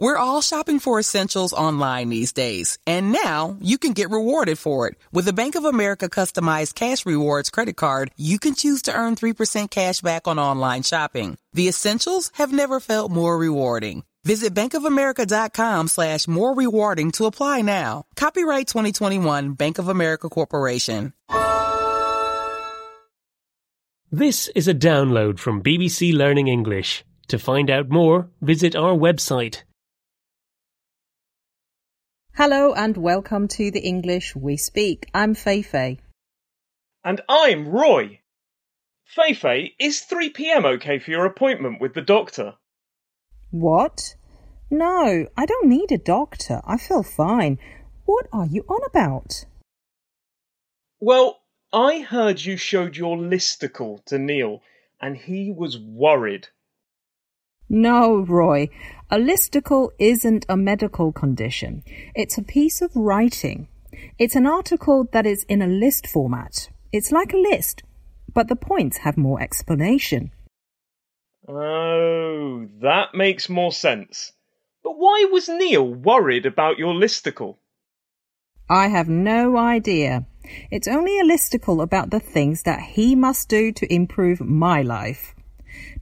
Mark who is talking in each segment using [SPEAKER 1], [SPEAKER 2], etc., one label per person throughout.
[SPEAKER 1] We're all shopping for essentials online these days, and now you can get rewarded for it. With a Bank of America customized cash rewards credit card, you can choose to earn 3% cash back on online shopping. The essentials have never felt more rewarding. Visit bankofamerica.com slash more rewarding to apply now. Copyright 2021 Bank of America Corporation.
[SPEAKER 2] This is a download from BBC Learning English. To find out more, visit our website.
[SPEAKER 3] Hello and welcome to the English We Speak. I'm Feifei.
[SPEAKER 4] And I'm Roy. Feifei, is 3 pm okay for your appointment with the doctor?
[SPEAKER 3] What? No, I don't need a doctor. I feel fine. What are you on about?
[SPEAKER 4] Well, I heard you showed your listicle to Neil and he was worried.
[SPEAKER 3] No, Roy. A listicle isn't a medical condition. It's a piece of writing. It's an article that is in a list format. It's like a list, but the points have more explanation.
[SPEAKER 4] Oh, that makes more sense. But why was Neil worried about your listicle?
[SPEAKER 3] I have no idea. It's only a listicle about the things that he must do to improve my life.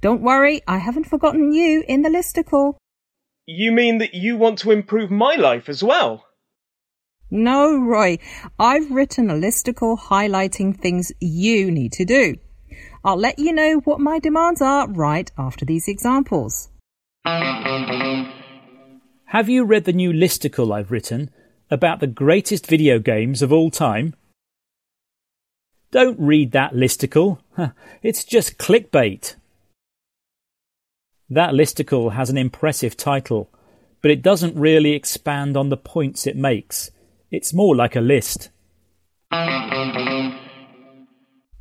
[SPEAKER 3] Don't worry, I haven't forgotten you in the listicle.
[SPEAKER 4] You mean that you want to improve my life as well?
[SPEAKER 3] No, Roy. I've written a listicle highlighting things you need to do. I'll let you know what my demands are right after these examples.
[SPEAKER 5] Have you read the new listicle I've written about the greatest video games of all time? Don't read that listicle. It's just clickbait. That listicle has an impressive title, but it doesn't really expand on the points it makes. It's more like a list.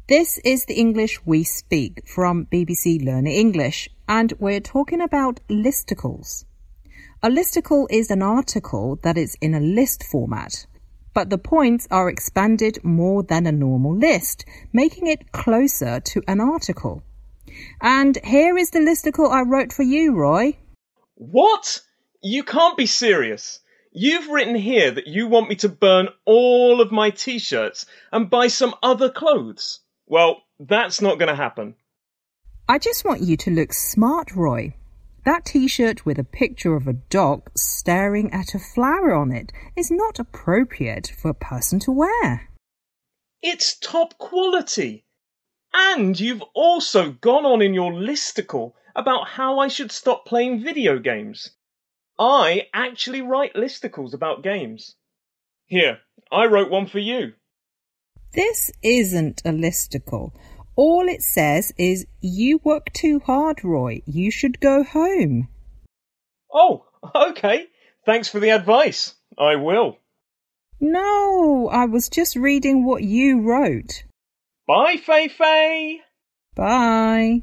[SPEAKER 3] This is the English we speak from BBC Learning English, and we're talking about listicles. A listicle is an article that is in a list format, but the points are expanded more than a normal list, making it closer to an article. And here is the listicle I wrote for you, Roy.
[SPEAKER 4] What? You can't be serious. You've written here that you want me to burn all of my t shirts and buy some other clothes. Well, that's not going to happen.
[SPEAKER 3] I just want you to look smart, Roy. That t shirt with a picture of a dog staring at a flower on it is not appropriate for a person to wear.
[SPEAKER 4] It's top quality. And you've also gone on in your listicle about how I should stop playing video games. I actually write listicles about games. Here, I wrote one for you.
[SPEAKER 3] This isn't a listicle. All it says is, You work too hard, Roy. You should go home.
[SPEAKER 4] Oh, okay. Thanks for the advice. I will.
[SPEAKER 3] No, I was just reading what you wrote.
[SPEAKER 4] Bye, Feifei.
[SPEAKER 3] Bye.